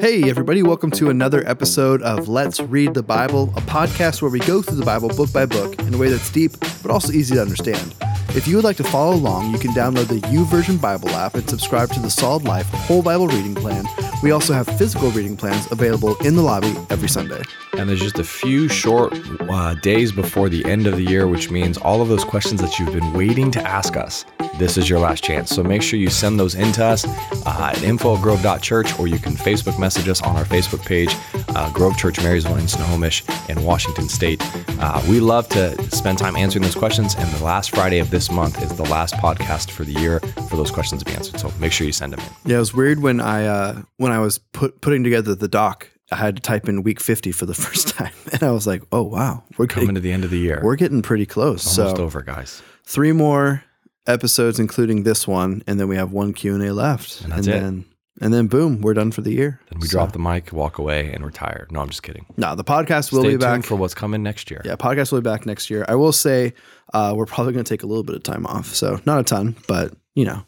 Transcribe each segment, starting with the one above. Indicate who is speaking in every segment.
Speaker 1: Hey, everybody, welcome to another episode of Let's Read the Bible, a podcast where we go through the Bible book by book in a way that's deep but also easy to understand. If you would like to follow along, you can download the YouVersion Bible app and subscribe to the Solid Life Whole Bible Reading Plan. We also have physical reading plans available in the lobby every Sunday.
Speaker 2: And there's just a few short uh, days before the end of the year, which means all of those questions that you've been waiting to ask us, this is your last chance. So make sure you send those in to us uh, at info at grove.church or you can Facebook message us on our Facebook page, uh, Grove Church Marysville in Snohomish in Washington State. Uh, we love to spend time answering those questions, and the last Friday of this month is the last podcast for the year for those questions to be answered. So make sure you send them in.
Speaker 1: Yeah, it was weird when I uh, when I was put, putting together the doc. I had to type in week 50 for the first time. And I was like, oh, wow, we're
Speaker 2: Coming
Speaker 1: getting,
Speaker 2: to the end of the year.
Speaker 1: we're getting pretty close.
Speaker 2: almost
Speaker 1: so
Speaker 2: over, guys.
Speaker 1: three more episodes, including this one. And then we have one Q&A left.
Speaker 2: And it.
Speaker 1: then, And then boom, we're done for the year.
Speaker 2: Then we
Speaker 1: So-
Speaker 2: drop the mic, walk away, and retire. No, I'm just kidding.
Speaker 1: No, the podcast will
Speaker 2: Stay
Speaker 1: be back.
Speaker 2: for what's coming next year.
Speaker 1: yeah, podcast will be back next year. I will say uh, we're probably going to take a little bit of time off. So not a ton, but you know,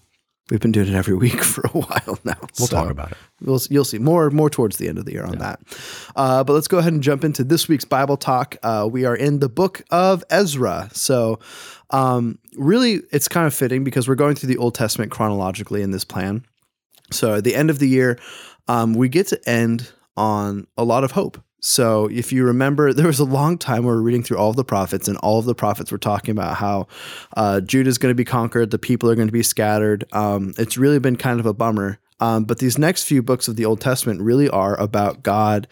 Speaker 1: we've been doing it every week for a while now.
Speaker 2: We'll
Speaker 1: So
Speaker 2: talk about it.
Speaker 1: We'll, you'll see more more towards the end of the year on that. Uh, but let's go ahead and jump into this week's Bible talk. Uh, we are in the book of Ezra. So um, really, it's kind of fitting because we're going through the Old Testament chronologically in this plan. So at the end of the year, um, we get to end on a lot of hope. So if you remember, there was a long time we we're reading through all of the prophets, and all of the prophets were talking about how uh, Judah is going to be conquered, the people are going to be scattered. Um, it's really been kind of a bummer. Um, but these next few books of the Old Testament really are about God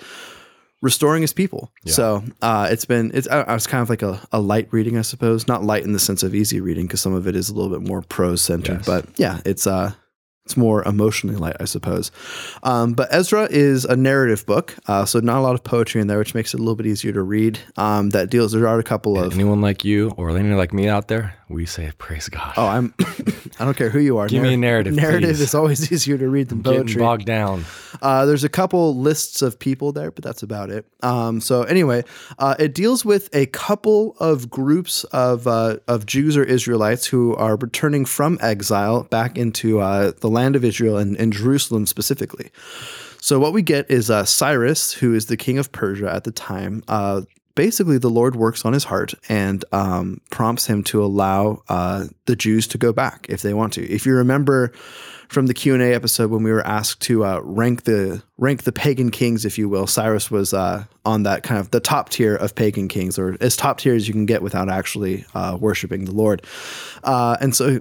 Speaker 1: restoring his people. So uh, it's been it's I, I was kind of like a, a light reading, I suppose. Not light in the sense of easy reading, because some of it is a little bit more prose centered.
Speaker 2: Yes.
Speaker 1: But yeah, it's uh it's more emotionally light, I suppose. Um, but Ezra is a narrative book, uh, so not a lot of poetry in there, which makes it a little bit easier to read. Um, that deals. There are a couple of.
Speaker 2: Anyone like you or anyone like me out there, we say praise God.
Speaker 1: Oh, I'm. I don't care who you are.
Speaker 2: Give me a narrative,
Speaker 1: Narrative
Speaker 2: please.
Speaker 1: is always easier to read than poetry.
Speaker 2: Getting bogged down.
Speaker 1: Uh, there's a couple lists of people there, but that's about it. Um, so anyway, uh, it deals with a couple of groups of uh, of Jews or Israelites who are returning from exile back into uh, the land of Israel and, and Jerusalem specifically. So what we get is uh, Cyrus, who is the king of Persia at the time. Uh, basically, the Lord works on his heart and um, prompts him to allow uh, the Jews to go back if they want to. If you remember from the Q and A episode when we were asked to uh, rank the rank the pagan kings, if you will, Cyrus was uh, on that kind of the top tier of pagan kings, or as top tier as you can get without actually uh, worshiping the Lord. And so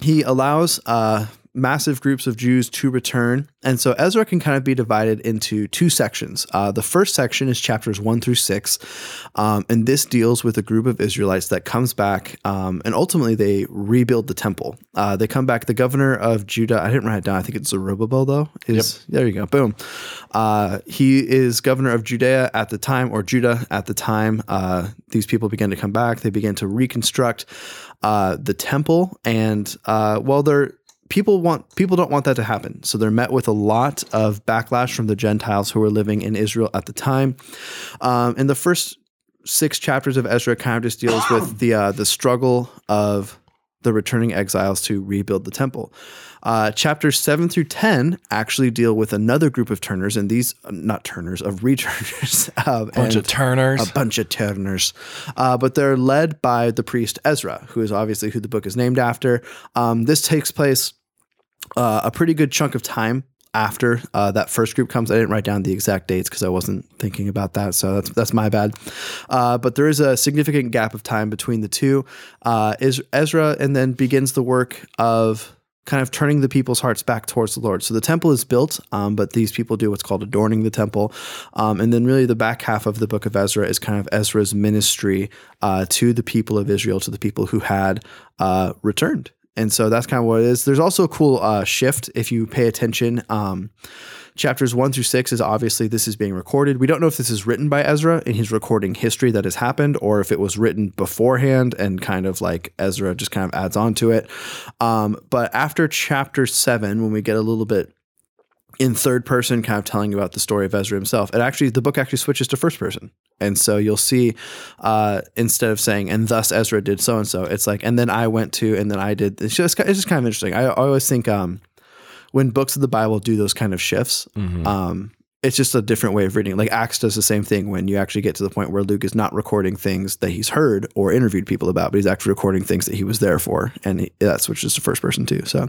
Speaker 1: he allows massive groups of Jews to return. And so Ezra can kind of be divided into two sections. Uh, the first section is chapters one through six. Um, and this deals with a group of Israelites that comes back um, and ultimately they rebuild the temple. Uh, they come back. The governor of Judah, I didn't write it down. I think it's Zerubbabel, though. Is, There you go. Boom. Uh, he is governor of Judea at the time, or Judah at the time. Uh, these people began to come back. They began to reconstruct uh, the temple. And uh, well, they're people want people don't want that to happen so they're met with a lot of backlash from the gentiles who were living in israel at the time um, and the first six chapters of ezra kind of just deals with the uh, the struggle of the returning exiles to rebuild the temple uh, chapters 7 through 10 actually deal with another group of turners and these uh, not turners of returners uh,
Speaker 2: Bunch of turners.
Speaker 1: a bunch of turners, uh, but they're led by the priest Ezra, who is obviously who the book is named after. Um, this takes place uh, a pretty good chunk of time after uh, that first group comes. I didn't write down the exact dates because I wasn't thinking about that, so that's that's my bad. Uh, but there is a significant gap of time between the two. Uh, is Ezra and then begins the work of kind of turning the people's hearts back towards the Lord. So the temple is built, um, but these people do what's called adorning the temple. Um, and then really the back half of the book of Ezra is kind of Ezra's ministry uh, to the people of Israel, to the people who had uh, returned. And so that's kind of what it is. There's also a cool uh, shift if you pay attention. Um, chapters one through six is obviously this is being recorded. We don't know if this is written by Ezra and he's recording history that has happened, or if it was written beforehand and kind of like Ezra just kind of adds on to it. Um, but after chapter seven, when we get a little bit in third person, kind of telling you about the story of Ezra himself, it actually the book actually switches to first person, and so you'll see uh, instead of saying "and thus Ezra did so and so," it's like "and then I went to," and then I did. It's just it's just kind of interesting. I, I always think um, when books of the Bible do those kind of shifts,
Speaker 2: Mhm.
Speaker 1: um, it's just a different way of reading. Like Acts does the same thing when you actually get to the point where Luke is not recording things that he's heard or interviewed people about, but he's actually recording things that he was there for, and he, that switches to first person too. So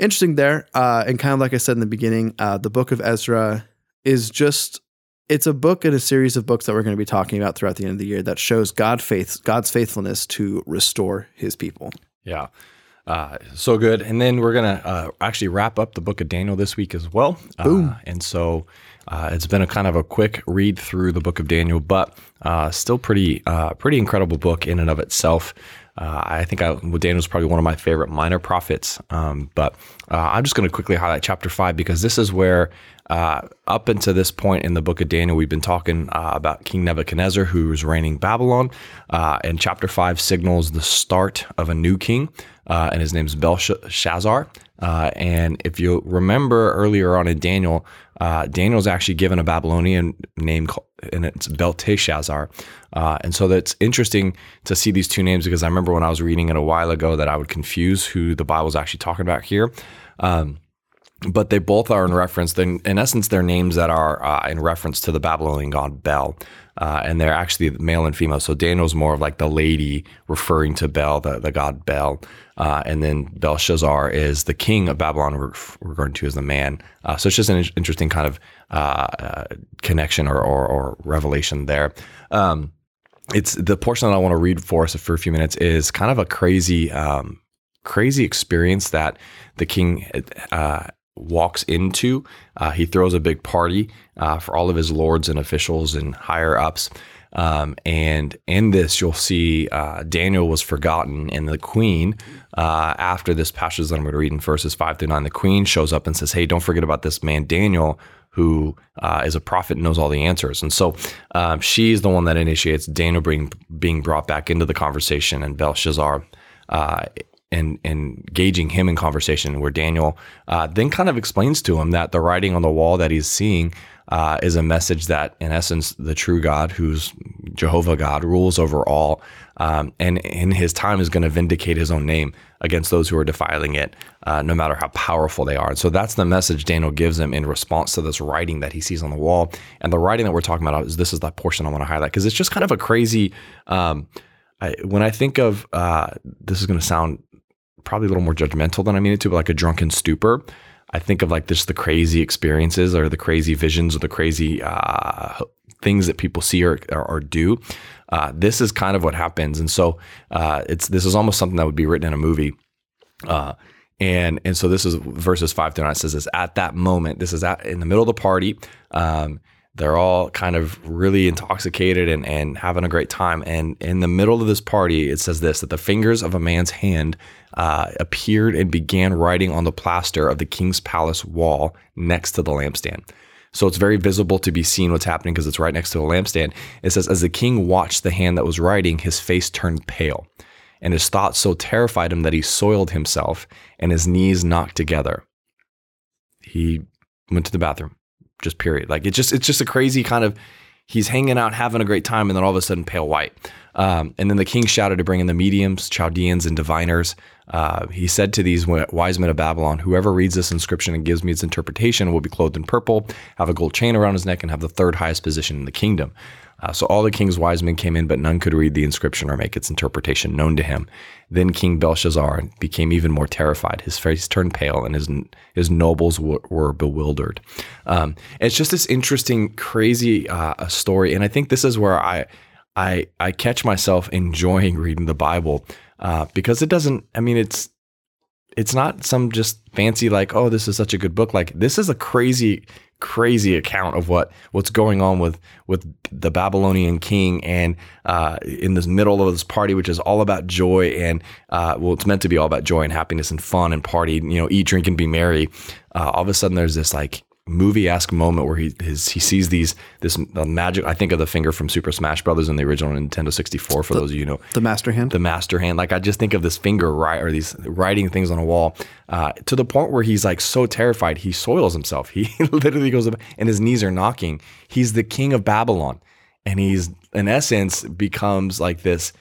Speaker 1: interesting there. Uh, and kind of like I said in the beginning, uh, the book of Ezra is just it's a book in a series of books that we're going to be talking about throughout the end of the year that shows God faith God's faithfulness to restore His people.
Speaker 2: Yeah. Uh, so good. And then we're going to uh, actually wrap up the book of Daniel this week as well.
Speaker 1: Boom.
Speaker 2: Uh, and so uh, it's been a kind of a quick read through the book of Daniel, but uh, still pretty, uh, pretty incredible book in and of itself. Uh, I think I, well, Daniel's probably one of my favorite minor prophets. Um, but uh, I'm just going to quickly highlight chapter five because this is where, uh, up until this point in the book of Daniel, we've been talking uh, about King Nebuchadnezzar, who is reigning Babylon. Uh, and chapter five signals the start of a new king, uh, and his name's Belshazzar. Uh, and if you remember earlier on in Daniel, Daniel's actually given a Babylonian name, called, and it's Belteshazzar. Uh, and so that's interesting to see these two names because I remember when I was reading it a while ago that I would confuse who the Bible's actually talking about here. Um, but they both are in reference. Then, in essence, they're names that are uh, in reference to the Babylonian god Bel, uh, and they're actually male and female. So Daniel's more of like the lady referring to Bel, the, the god Bel, uh, and then Belshazzar is the king of Babylon, ref- regarded to as the man. Uh, so it's just an in- interesting kind of uh, uh, connection or, or, or revelation there. Um, it's the portion that I want to read for us for a few minutes is kind of a crazy, um, crazy experience that the king uh, walks into. Uh, he throws a big party uh, for all of his lords and officials and higher ups. Um, and in this, you'll see uh, Daniel was forgotten, and the queen, uh, after this passage that I'm going to read in verses five through nine, the queen shows up and says, "Hey, don't forget about this man Daniel, who uh, is a prophet and knows all the answers." And so um, she's the one that initiates Daniel being being brought back into the conversation, and Belshazzar uh, and, engaging him in conversation where Daniel uh, then kind of explains to him that the writing on the wall that he's seeing uh, is a message that, in essence, the true God, who's Jehovah God, rules over all, um, and in his time is going to vindicate his own name against those who are defiling it, uh, no matter how powerful they are. And so that's the message Daniel gives him in response to this writing that he sees on the wall. And the writing that we're talking about is this is that portion I want to highlight because it's just kind of a crazy. Um, I, when I think of uh, this is going to sound probably a little more judgmental than I mean it to, but like a drunken stupor. I think of like just the crazy experiences or the crazy visions or the crazy uh, things that people see or, or, or do. Uh, this is kind of what happens, and so uh, it's this is almost something that would be written in a movie. Uh, and and so this is verses five through nine. Says this at that moment. This is at in the middle of the party. Um, they're all kind of really intoxicated and, and having a great time. And in the middle of this party, it says this that the fingers of a man's hand uh, appeared and began writing on the plaster of the king's palace wall next to the lampstand. So it's very visible to be seen what's happening because it's right next to the lampstand. It says, As the king watched the hand that was writing, his face turned pale, and his thoughts so terrified him that he soiled himself and his knees knocked together. He went to the bathroom just period. Like it's just it's just a crazy kind of he's hanging out having a great time and then all of a sudden pale white. Um, and then the king shouted to bring in the mediums, Chaldeans, and diviners. Uh, he said to these wise men of Babylon, Whoever reads this inscription and gives me its interpretation will be clothed in purple, have a gold chain around his neck, and have the third highest position in the kingdom. Uh, so all the king's wise men came in, but none could read the inscription or make its interpretation known to him. Then King Belshazzar became even more terrified. His face turned pale, and his his nobles were bewildered. Um, it's just this interesting, crazy uh, story, and I think this is where I I I catch myself enjoying reading the Bible uh, because it doesn't. I mean, it's it's not some just fancy like oh this is such a good book. Like this is a crazy crazy account of what what's going on with with the Babylonian king and uh, in this middle of this party which is all about joy and uh, well it's meant to be all about joy and happiness and fun and party you know eat drink and be merry. Uh, all of a sudden there's this like movie-esque moment where he his, he sees these this magic I think of the finger from Super Smash Brothers in the original Nintendo 64 for the, those of you know.
Speaker 1: the master hand?
Speaker 2: The master hand. Like I just think of this finger right or these writing things on a wall uh, to the point where he's like so terrified he soils himself. He literally goes up and his knees are knocking. He's the king of Babylon. And he's in essence becomes like this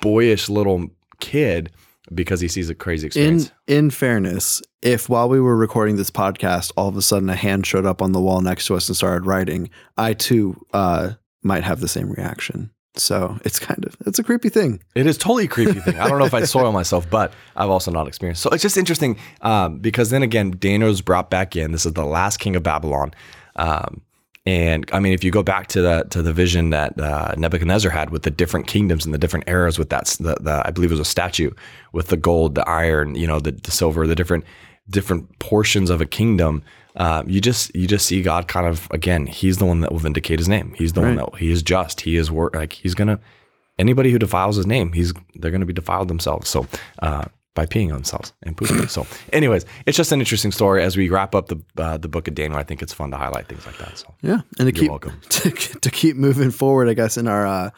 Speaker 2: boyish little kid because he sees a crazy
Speaker 1: In
Speaker 2: experience.
Speaker 1: in fairness, if while we were recording this podcast, all of a sudden a hand showed up on the wall next to us and started writing, I too uh, might have the same reaction. So it's kind of it's a creepy thing.
Speaker 2: It is totally a creepy thing. I don't know if I'd soil myself, but I've also not experienced. So it's just interesting um, because then again, Daniel's brought back in. This is the last king of Babylon. Um, and I mean, if you go back to the to the vision that uh, Nebuchadnezzar had with the different kingdoms and the different eras, with that the, the I believe it was a statue with the gold, the iron, you know, the, the silver, the different different portions of a kingdom. Uh, you just you just see God kind of again. He's the one that will vindicate His name. He's the one that he is just. He is wor- like He's gonna anybody who defiles His name. He's they're gonna be defiled themselves. So. Uh, by peeing on themselves and pooping. So, anyways, it's just an interesting story. As we wrap up the uh, the book of Daniel, I think it's fun to highlight things like that. So,
Speaker 1: Yeah, and to keep
Speaker 2: welcome.
Speaker 1: To, to keep moving forward, I guess in our uh,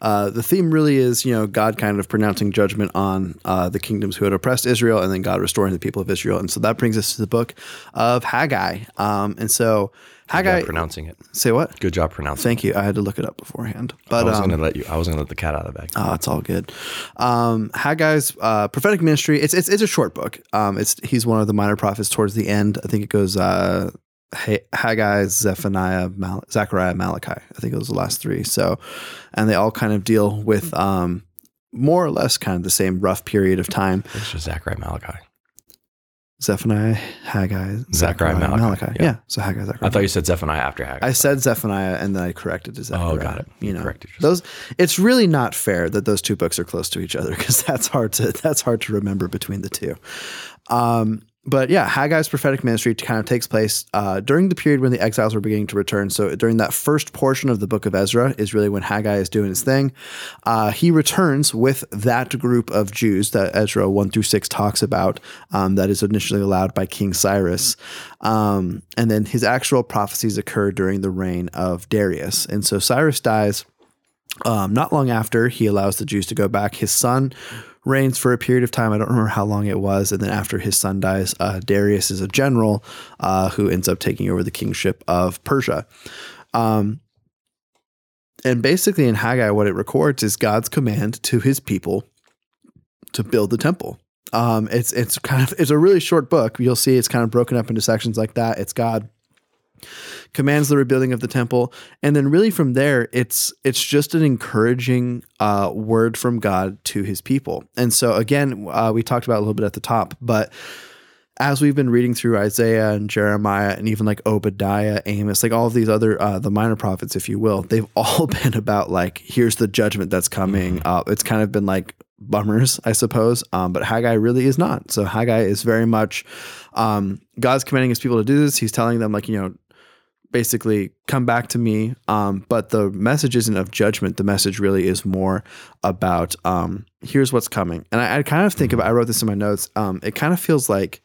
Speaker 1: uh, the theme really is you know God kind of pronouncing judgment on uh, the kingdoms who had oppressed Israel, and then God restoring the people of Israel, and so that brings us to the book of Haggai. Um, and so Haggai,
Speaker 2: job pronouncing it.
Speaker 1: say what?
Speaker 2: Good job pronouncing.
Speaker 1: Thank you. I had to look it up beforehand,
Speaker 2: I was
Speaker 1: um,
Speaker 2: gonna let you. I was gonna let the cat out of the bag.
Speaker 1: Oh, it's all good. Um, Haggai's uh, prophetic ministry. It's it's it's a short book. Um, it's he's one of the minor prophets towards the end. I think it goes uh, Ha- Haggai, Zephaniah, Mal- Zechariah, Malachi. I think it was the last three. So, and they all kind of deal with um, more or less kind of the same rough period of time.
Speaker 2: it's just Zechariah Malachi.
Speaker 1: Zephaniah, Haggai,
Speaker 2: Zechariah, Malachi.
Speaker 1: Yeah.
Speaker 2: Yeah.
Speaker 1: So Haggai, Zechariah.
Speaker 2: I thought you said Zephaniah after Haggai.
Speaker 1: I said Zephaniah and then I corrected to Zechariah.
Speaker 2: Oh, got it.
Speaker 1: You
Speaker 2: You
Speaker 1: know,
Speaker 2: corrected yourself.
Speaker 1: those. It's really not fair that those two books are close to each other because that's hard to that's hard to remember between the two. Um, but yeah, Haggai's prophetic ministry kind of takes place uh, during the period when the exiles were beginning to return. So during that first portion of the book of Ezra is really when Haggai is doing his thing. Uh, he returns with that group of Jews that Ezra one through six talks about. Um, that is initially allowed by King Cyrus, um, and then his actual prophecies occur during the reign of Darius. And so Cyrus dies. Um, not long after, he allows the Jews to go back. His son reigns for a period of time. I don't remember how long it was. And then after his son dies, uh, Darius is a general uh, who ends up taking over the kingship of Persia. Um, and basically, in Haggai, what it records is God's command to his people to build the temple. Um, it's it's kind of it's a really short book. You'll see it's kind of broken up into sections like that. It's God commands the rebuilding of the temple. And then really from there it's it's just an encouraging uh, word from god to his people. And so again uh, we talked about a little bit at the top but as we've been reading through isaiah and jeremiah and even like obadiah amos like all of these other uh, the minor prophets if you will they've all been about like here's the judgment that's coming uh, it's kind of been like bummers i suppose um, but haggai really is not. So haggai is very much um, god's commanding his people to do this. He's telling them like you know basically come back to me um, but the message isn't of judgment. The message really is more about um, here's what's coming. And I, I kind of think about i wrote this in my notes um, it kind of feels like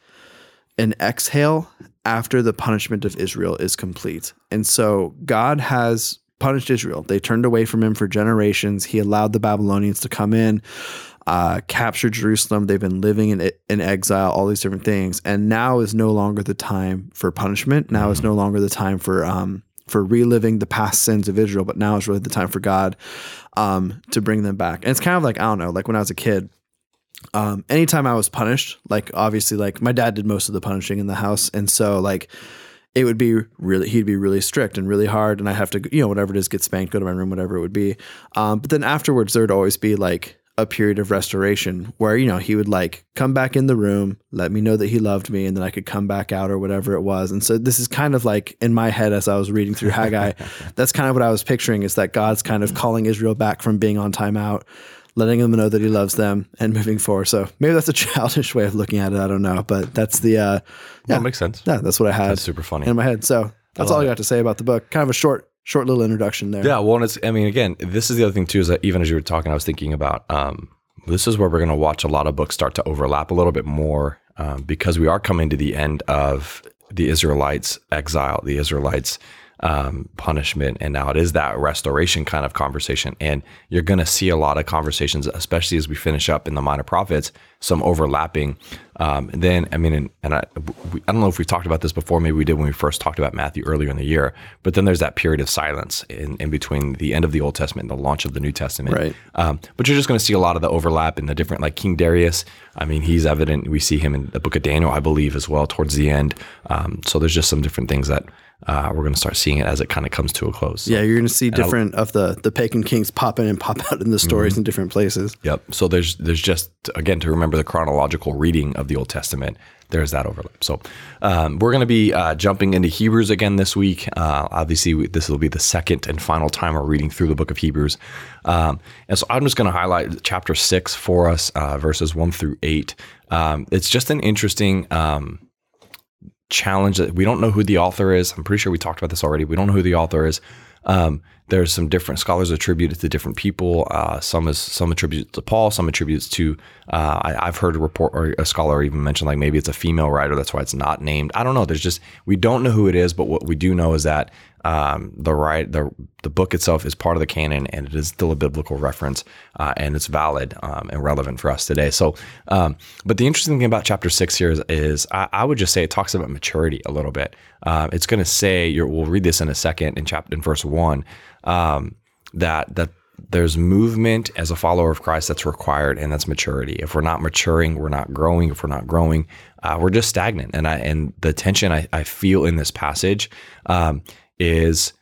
Speaker 1: an exhale after the punishment of israel is complete. And so god has punished israel. They turned away from him for generations. He allowed the babylonians to come in uh, capture Jerusalem. They've been living in in exile, all these different things, and now is no longer the time for punishment. Now is no longer the time for um, for reliving the past sins of Israel, but now is really the time for God um, to bring them back. And it's kind of like I don't know, like when I was a kid. Um, anytime I was punished, like obviously, like my dad did most of the punishing in the house, and so like it would be really he'd be really strict and really hard and i have to you know whatever it is get spanked go to my room whatever it would be um, but then afterwards there would always be like a period of restoration where you know he would like come back in the room let me know that he loved me and then i could come back out or whatever it was and so this is kind of like in my head as i was reading through haggai that's kind of what i was picturing is that god's kind of calling israel back from being on timeout letting them know that he loves them and moving forward so maybe that's a childish way of looking at it i don't know but that's the uh
Speaker 2: Yeah, makes sense.
Speaker 1: yeah that's what i had
Speaker 2: That's super funny.
Speaker 1: in my head. So that's all I got to say about the book. Kind of a short, short little introduction there.
Speaker 2: Yeah, well, and it's. I mean, again, this is the other thing too. Is that even as you were talking, I was thinking about. Um, this is where we're going to watch a lot of books start to overlap a little bit more um, because we are coming to the end of the Israelites' exile, the Israelites' um, punishment, and now it is that restoration kind of conversation. And you're going to see a lot of conversations, especially as we finish up in the minor prophets, some overlapping. Um, and then, I mean, and, and I, we, I don't know if we talked about this before. Maybe we did when we first talked about Matthew earlier in the year. But then there's that period of silence in, in between the end of the Old Testament and the launch of the New Testament.
Speaker 1: Right.
Speaker 2: Um, but you're just going to see a lot of the overlap in the different, like King Darius. I mean, he's evident. We see him in the book of Daniel, I believe, as well, towards the end. Um, so there's just some different things that uh, we're going to start seeing it as it kind of comes to a close.
Speaker 1: Yeah, you're going to see different of the the pagan kings pop in and pop out in the stories in different places.
Speaker 2: Yep. So there's there's just again to remember the chronological reading of the Old Testament. There's that overlap. So um, we're going to be uh, jumping into Hebrews again this week. Uh, obviously, we, this will be the second and final time we're reading through the book of Hebrews. Um, and so I'm just going to highlight chapter six for us, uh, verses one through eight. Um, it's just an interesting um, challenge that we don't know who the author is. I'm pretty sure we talked about this already. We don't know who the author is. Um, there's some different scholars attribute it to different people. Uh, some is some attribute to Paul. Some attributes to. Uh, I, have heard a report or a scholar even mention like maybe it's a female writer. That's why it's not named. I don't know. There's just we don't know who it is. But what we do know is that um, the right the the book itself is part of the canon and it is still a biblical reference uh, and it's valid um, and relevant for us today. So, um, but the interesting thing about chapter six here is, is I, I, would just say it talks about maturity a little bit. Uh, it's going to say we'll read this in a second in chapter in verse one um, that that there's movement as a follower of Christ that's required, and that's maturity. If we're not maturing, we're not growing. If we're not growing, uh, we're just stagnant. And I and the tension I, I feel in this passage um, is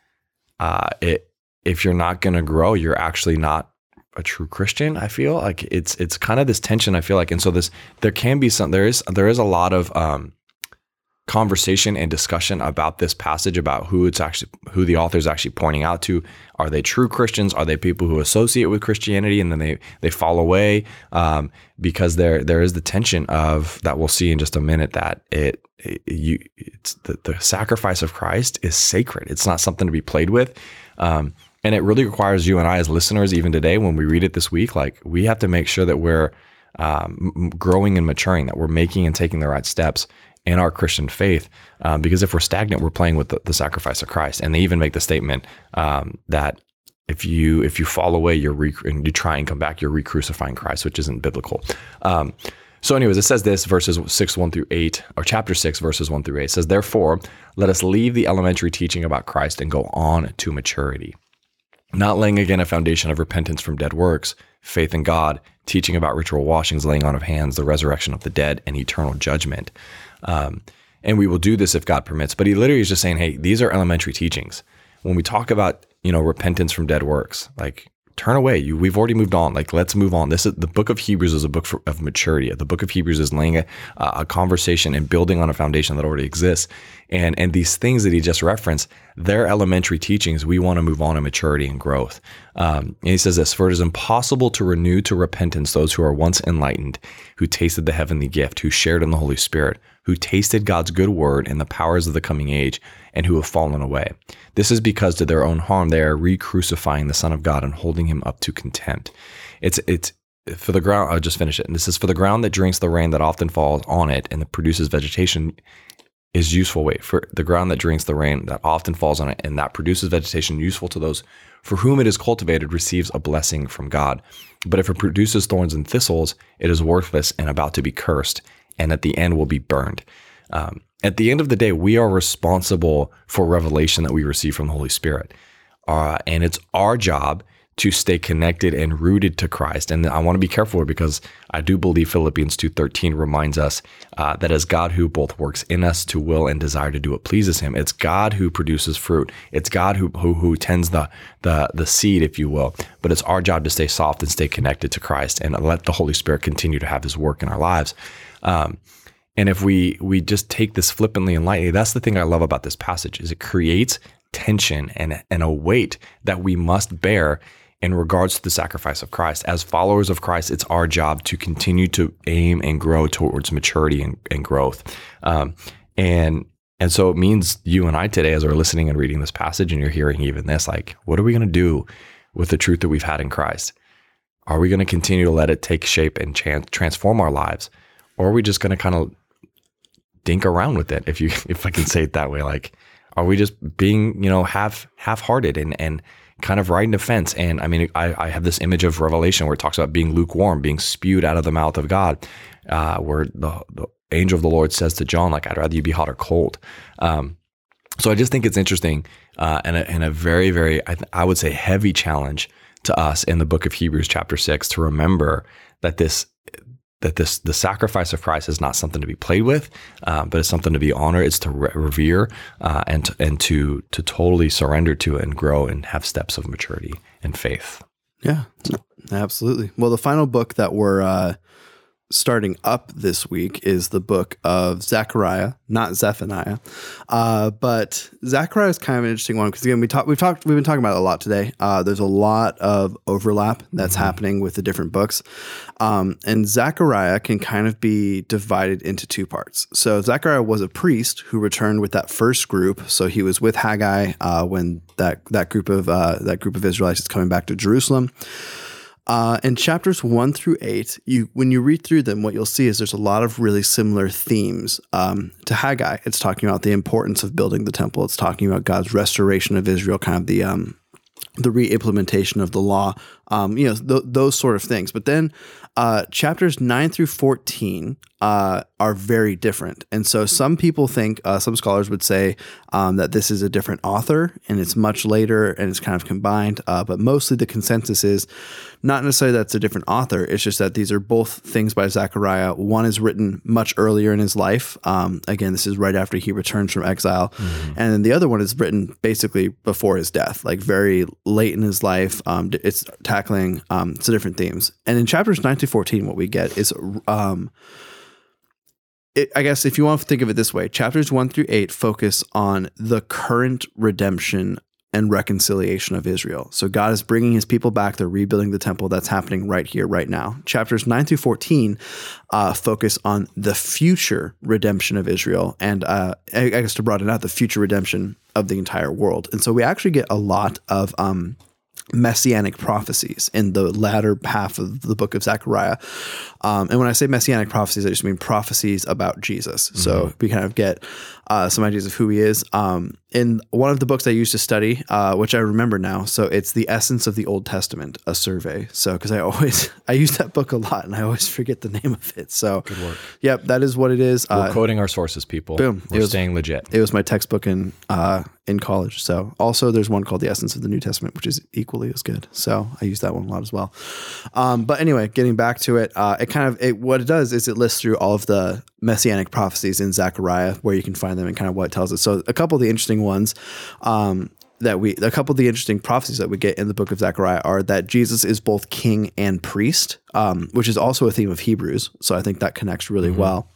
Speaker 2: uh, it if you're not going to grow, you're actually not a true Christian. I feel like it's it's kind of this tension. I feel like, and so this there can be some there is there is a lot of um, conversation and discussion about this passage about who it's actually who the author is actually pointing out to. Are they true christians? Are they people who associate with christianity and then they they fall away um, because there there is the tension of that we'll see in just a minute that it, it you it's the, the sacrifice of christ is sacred. It's not something to be played with. Um, and it really requires you and i as listeners even today when we read it this week like we have to make sure that we're um, growing and maturing that we're making and taking the right steps in our Christian faith. Um, because if we're stagnant, we're playing with the, the, sacrifice of Christ. And they even make the statement um, that if you if you fall away, you're re- and you try and come back, you're re-crucifying Christ, which isn't biblical. Um, so, anyways, it says this verses six one through eight, or chapter six verses one through eight says, "Therefore, let us leave the elementary teaching about Christ and go on to maturity." not laying again a foundation of repentance from dead works, faith in God, teaching about ritual washings, laying on of hands, the resurrection of the dead, and eternal judgment. Um, and we will do this if God permits. But he literally is just saying, hey, these are elementary teachings. When we talk about, you know, repentance from dead works, like turn away. You, we've already moved on. Like, let's move on. This is the book of Hebrews is a book for, of maturity. The book of Hebrews is laying a, a conversation and building on a foundation that already exists. And and these things that he just referenced, they're elementary teachings. We want to move on in maturity and growth. Um, and he says this: For it is impossible to renew to repentance those who are once enlightened, who tasted the heavenly gift, who shared in the Holy Spirit, who tasted God's good word and the powers of the coming age, and who have fallen away. This is because to their own harm they are re-crucifying the Son of God and holding him up to contempt. It's it's for the ground. I'll just finish it. And this is for the ground that drinks the rain that often falls on it and that produces vegetation is useful weight for the ground that drinks the rain that often falls on it and that produces vegetation useful to those for whom it is cultivated receives a blessing from God. But if it produces thorns and thistles, it is worthless and about to be cursed, and at the end will be burned. Um, at the end of the day, we are responsible for revelation that we receive from the Holy Spirit. Uh, and it's our job to stay connected and rooted to Christ. And I want to be careful because I do believe Philippians 2.13 reminds us uh, that as God who both works in us to will and desire to do what pleases him, it's God who produces fruit. It's God who, who, who tends the, the, the seed, if you will. But it's our job to stay soft and stay connected to Christ and let the Holy Spirit continue to have his work in our lives. Um, and if we we just take this flippantly and lightly, that's the thing I love about this passage is it creates tension and, and a weight that we must bear in regards to the sacrifice of Christ. As followers of Christ, it's our job to continue to aim and grow towards maturity and, and growth. Um, and and so it means you and I today, as we're listening and reading this passage, and you're hearing even this, like, what are we going to do with the truth that we've had in Christ? Are we going to continue to let it take shape and transform our lives? Or are we just going to kind of dink around with it, if you if I can say it that way. Like, Are we just being, you know, half half hearted and and kind of riding the fence? And I mean, I, I have this image of Revelation where it talks about being lukewarm, being spewed out of the mouth of God, uh, where the, the angel of the Lord says to John, like, I'd rather you be hot or cold. Um, so I just think it's interesting uh, and, a, and a very, very, I, th- I would say, heavy challenge to us in the book of Hebrews, chapter six, to remember that this that this the sacrifice of Christ is not something to be played with, uh, but it's something to be honored. It's to re- revere uh, and to, and to to totally surrender to it and grow and have steps of maturity and faith.
Speaker 1: Yeah, absolutely. Well, the final book that we're uh, starting up this week is the book of Zechariah, not Zephaniah. Uh, but Zechariah is kind of an interesting one because again, we talked, we've talked, we've been talking about it a lot today. Uh, there's a lot of overlap that's mm-hmm. happening with the different books, um, and Zechariah can kind of be divided into two parts. So Zechariah was a priest who returned with that first group. So he was with Haggai uh, when that that group of uh, that group of Israelites is coming back to Jerusalem. Uh, in chapters one through eight, you when you read through them, what you'll see is there's a lot of really similar themes. Um, to Haggai, it's talking about the importance of building the temple. It's talking about God's restoration of Israel, kind of the um, the re-implementation of the law, um, you know, th- those sort of things. But then uh, chapters 9 through 14 uh, are very different. And so some people think, uh, some scholars would say um, that this is a different author and it's much later and it's kind of combined. Uh, but mostly the consensus is not necessarily that it's a different author, it's just that these are both things by Zechariah. One is written much earlier in his life. Um, again, this is right after he returns from exile. Mm-hmm. And then the other one is written basically before his death, like very late in his life. Um, it's tackling um, some different themes. And in chapters 9 to 14, what we get is um, it, I guess if you want to think of it this way, chapters one through eight focus on the current redemption and reconciliation of Israel. So God is bringing his people back. They're rebuilding the temple. That's happening right here, right now. Chapters 9 through 14 uh, focus on the future redemption of Israel. And uh, I guess to broaden out, the future redemption of the entire world. And so we actually get a lot of um, messianic prophecies in the latter half of the book of Zechariah. Um, and when I say messianic prophecies, I just mean prophecies about Jesus. Mm-hmm. So we kind of get uh, some ideas of who he is. Um, in one of the books I used to study, uh, which I remember now, so it's the essence of the Old Testament, a survey. So because I always I use that book a lot and I always forget the name of it. So
Speaker 2: good work.
Speaker 1: Yep, that is what it is.
Speaker 2: We're uh, quoting our sources, people.
Speaker 1: Boom.
Speaker 2: We're
Speaker 1: it was,
Speaker 2: staying legit.
Speaker 1: It was my textbook in uh, in college. So also there's one called the Essence of the New Testament, which is equally as good. So I use that one a lot as well. Um, but anyway, getting back to it, uh, it kind of it, what it does is it lists through all of the messianic prophecies in Zechariah where you can find them and kind of what it tells us. So a couple of the interesting ones. Um, that we a couple of the interesting prophecies that we get in the book of Zechariah are that Jesus is both king and priest, um, which is also a theme of Hebrews. So I think that connects really mm-hmm. well.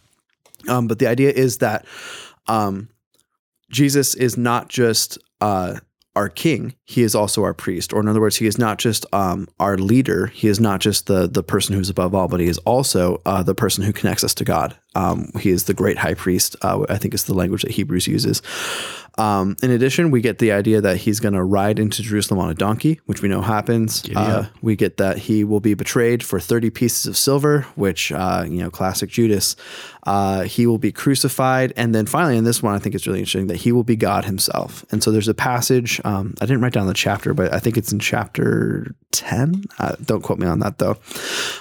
Speaker 1: Um, but the idea is that um, Jesus is not just uh, our king, he is also our priest. Or in other words, he is not just um, our leader. He is not just the the person who's above all, but he is also uh, the person who connects us to God. Um, he is the great high priest. Uh, I think is the language that Hebrews uses. Um, in addition, we get the idea that he's going to ride into Jerusalem on a donkey, which we know happens. Uh, we get that he will be betrayed for 30 pieces of silver, which, uh, you know, classic Judas. Uh, he will be crucified. And then finally, in this one, I think it's really interesting that he will be God himself. And so there's a passage, um, I didn't write down the chapter, but I think it's in chapter 10. Uh, don't quote me on that, though.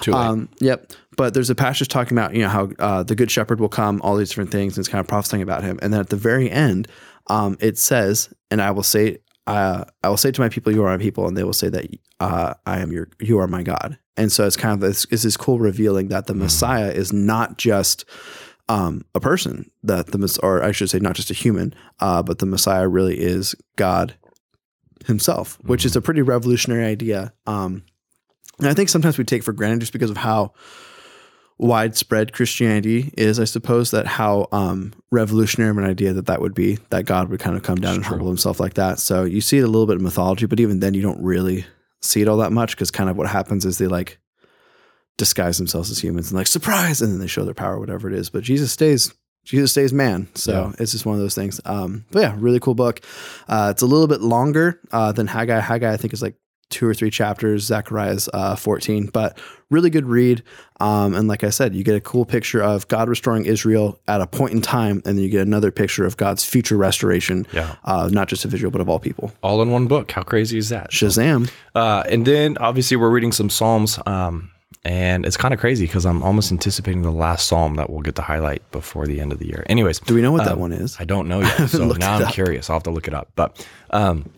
Speaker 2: Too late. Um,
Speaker 1: yep but there's a passage talking about you know how uh, the good shepherd will come all these different things and it's kind of prophesying about him and then at the very end um, it says, and I will say, uh, I will say to my people, you are my people, and they will say that uh, I am your, you are my God. And so it's kind of this, is this cool revealing that the mm-hmm. Messiah is not just um, a person, that the or I should say, not just a human, uh, but the Messiah really is God Himself, which mm-hmm. is a pretty revolutionary idea. Um, and I think sometimes we take for granted just because of how widespread Christianity is, I suppose, that how um, revolutionary of an idea that that would be, that God would kind of come down and humble himself like that. So you see it a little bit in mythology, but even then you don't really see it all that much because kind of what happens is they like disguise themselves as humans and like surprise, and then they show their power, whatever it is. But Jesus stays. Jesus stays man, so yeah. it's just one of those things. Um, but yeah, really cool book. Uh, it's a little bit longer uh, than Haggai. Haggai, I think, is like two or three chapters. Zechariah's uh, 14, but really good read. Um, and like I said, you get a cool picture of God restoring Israel at a point in time, and then you get another picture of God's future restoration,
Speaker 2: Yeah.
Speaker 1: uh, not just of Israel, but of all people.
Speaker 2: All in one book. How crazy is that?
Speaker 1: Shazam.
Speaker 2: Uh, and then obviously we're reading some Psalms. Um, and it's kind of crazy because I'm almost anticipating the last Psalm that we'll get to highlight before the end of the year. Anyways,
Speaker 1: Do we know what that one is?
Speaker 2: I don't know yet. So now I'm
Speaker 1: up.
Speaker 2: curious. I'll have to look it up. But um,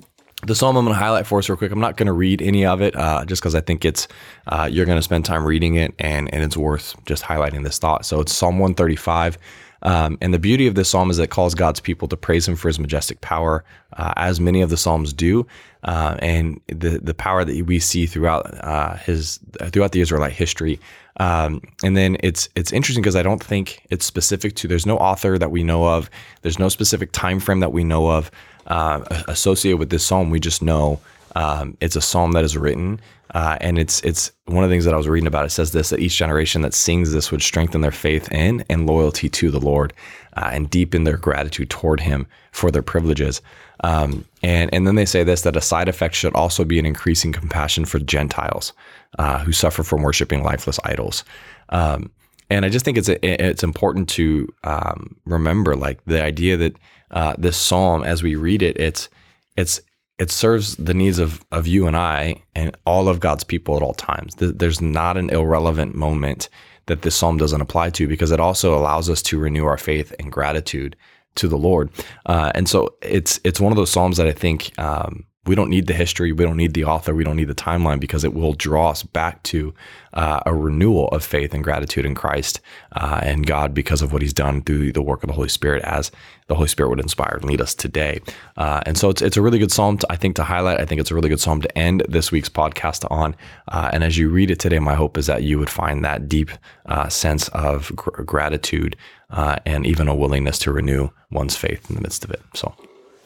Speaker 2: the psalm I'm going to highlight for us real quick. I'm not going to read any of it uh, just because I think it's uh, you're going to spend time reading it and and it's worth just highlighting this thought. So it's Psalm 135. Um, and the beauty of this psalm is that it calls God's people to praise Him for His majestic power, uh, as many of the psalms do, uh, and the the power that we see throughout uh, His throughout the Israelite history. Um, and then it's it's interesting because I don't think it's specific to. There's no author that we know of. There's no specific time frame that we know of uh, associated with this psalm. We just know um, it's a psalm that is written, uh, and it's it's one of the things that I was reading about. It says this that each generation that sings this would strengthen their faith in and loyalty to the Lord, uh, and deepen their gratitude toward Him for their privileges. Um, and and then they say this that a side effect should also be an increasing compassion for Gentiles uh, who suffer from worshiping lifeless idols. Um, and I just think it's it's important to um, remember like the idea that uh, this psalm, as we read it, it's it's it serves the needs of of you and I and all of God's people at all times. There's not an irrelevant moment that this psalm doesn't apply to because it also allows us to renew our faith and gratitude to the Lord. Uh, and so it's it's one of those psalms that I think um, we don't need the history, we don't need the author, we don't need the timeline because it will draw us back to uh, a renewal of faith and gratitude in Christ uh, and God because of what He's done through the work of the Holy Spirit, as the Holy Spirit would inspire and lead us today. Uh, and so it's it's a really good psalm, to, I think, to highlight. I think it's a really good psalm to end this week's podcast on. Uh, and as you read it today, my hope is that you would find that deep uh, sense of gr- gratitude uh, and even a willingness to renew one's faith in the midst of it. So.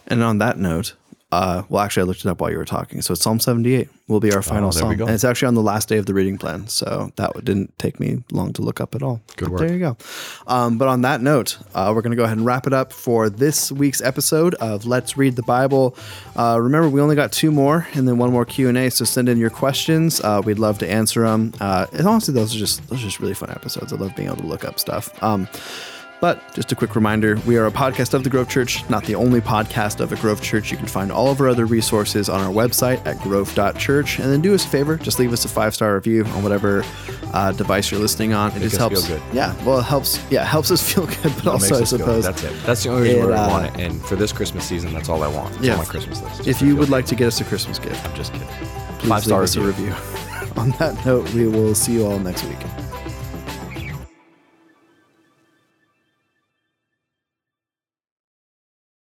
Speaker 1: And on that note, uh, well, actually, I looked it up while you were talking. So it's Psalm 78 will be our final
Speaker 2: Oh, there we
Speaker 1: psalm. And it's actually on the last day of the reading plan. So that didn't take me long to look up at all.
Speaker 2: Good work.
Speaker 1: There you go. Um, but on that note, uh, we're going to go ahead and wrap it up for this week's episode of Let's Read the Bible. Uh, remember, we only got two more and then one more Q&A. So send in your questions. Uh, we'd love to answer them. Uh, and honestly, those are just those are just really fun episodes. I love being able to look up stuff. Um, but just a quick reminder we are a podcast of the Grove Church, not the only podcast of a Grove Church. You can find all of our other resources on our website at grove.church. And then do us a favor, just leave us a five star review on whatever uh, device you're listening on. It just helps.
Speaker 2: feel good.
Speaker 1: Yeah, well, it helps. Yeah, it helps us feel good, but also, I suppose,
Speaker 2: that's it. That's the only reason
Speaker 1: it,
Speaker 2: why I
Speaker 1: uh,
Speaker 2: want it. And for this Christmas season, that's all I want. It's
Speaker 1: Yeah.
Speaker 2: on my Christmas list. just
Speaker 1: if you would
Speaker 2: good.
Speaker 1: like to get us a Christmas gift,
Speaker 2: I'm just kidding.
Speaker 1: please
Speaker 2: Five-star
Speaker 1: leave us a review. on that note, we will see you all next week.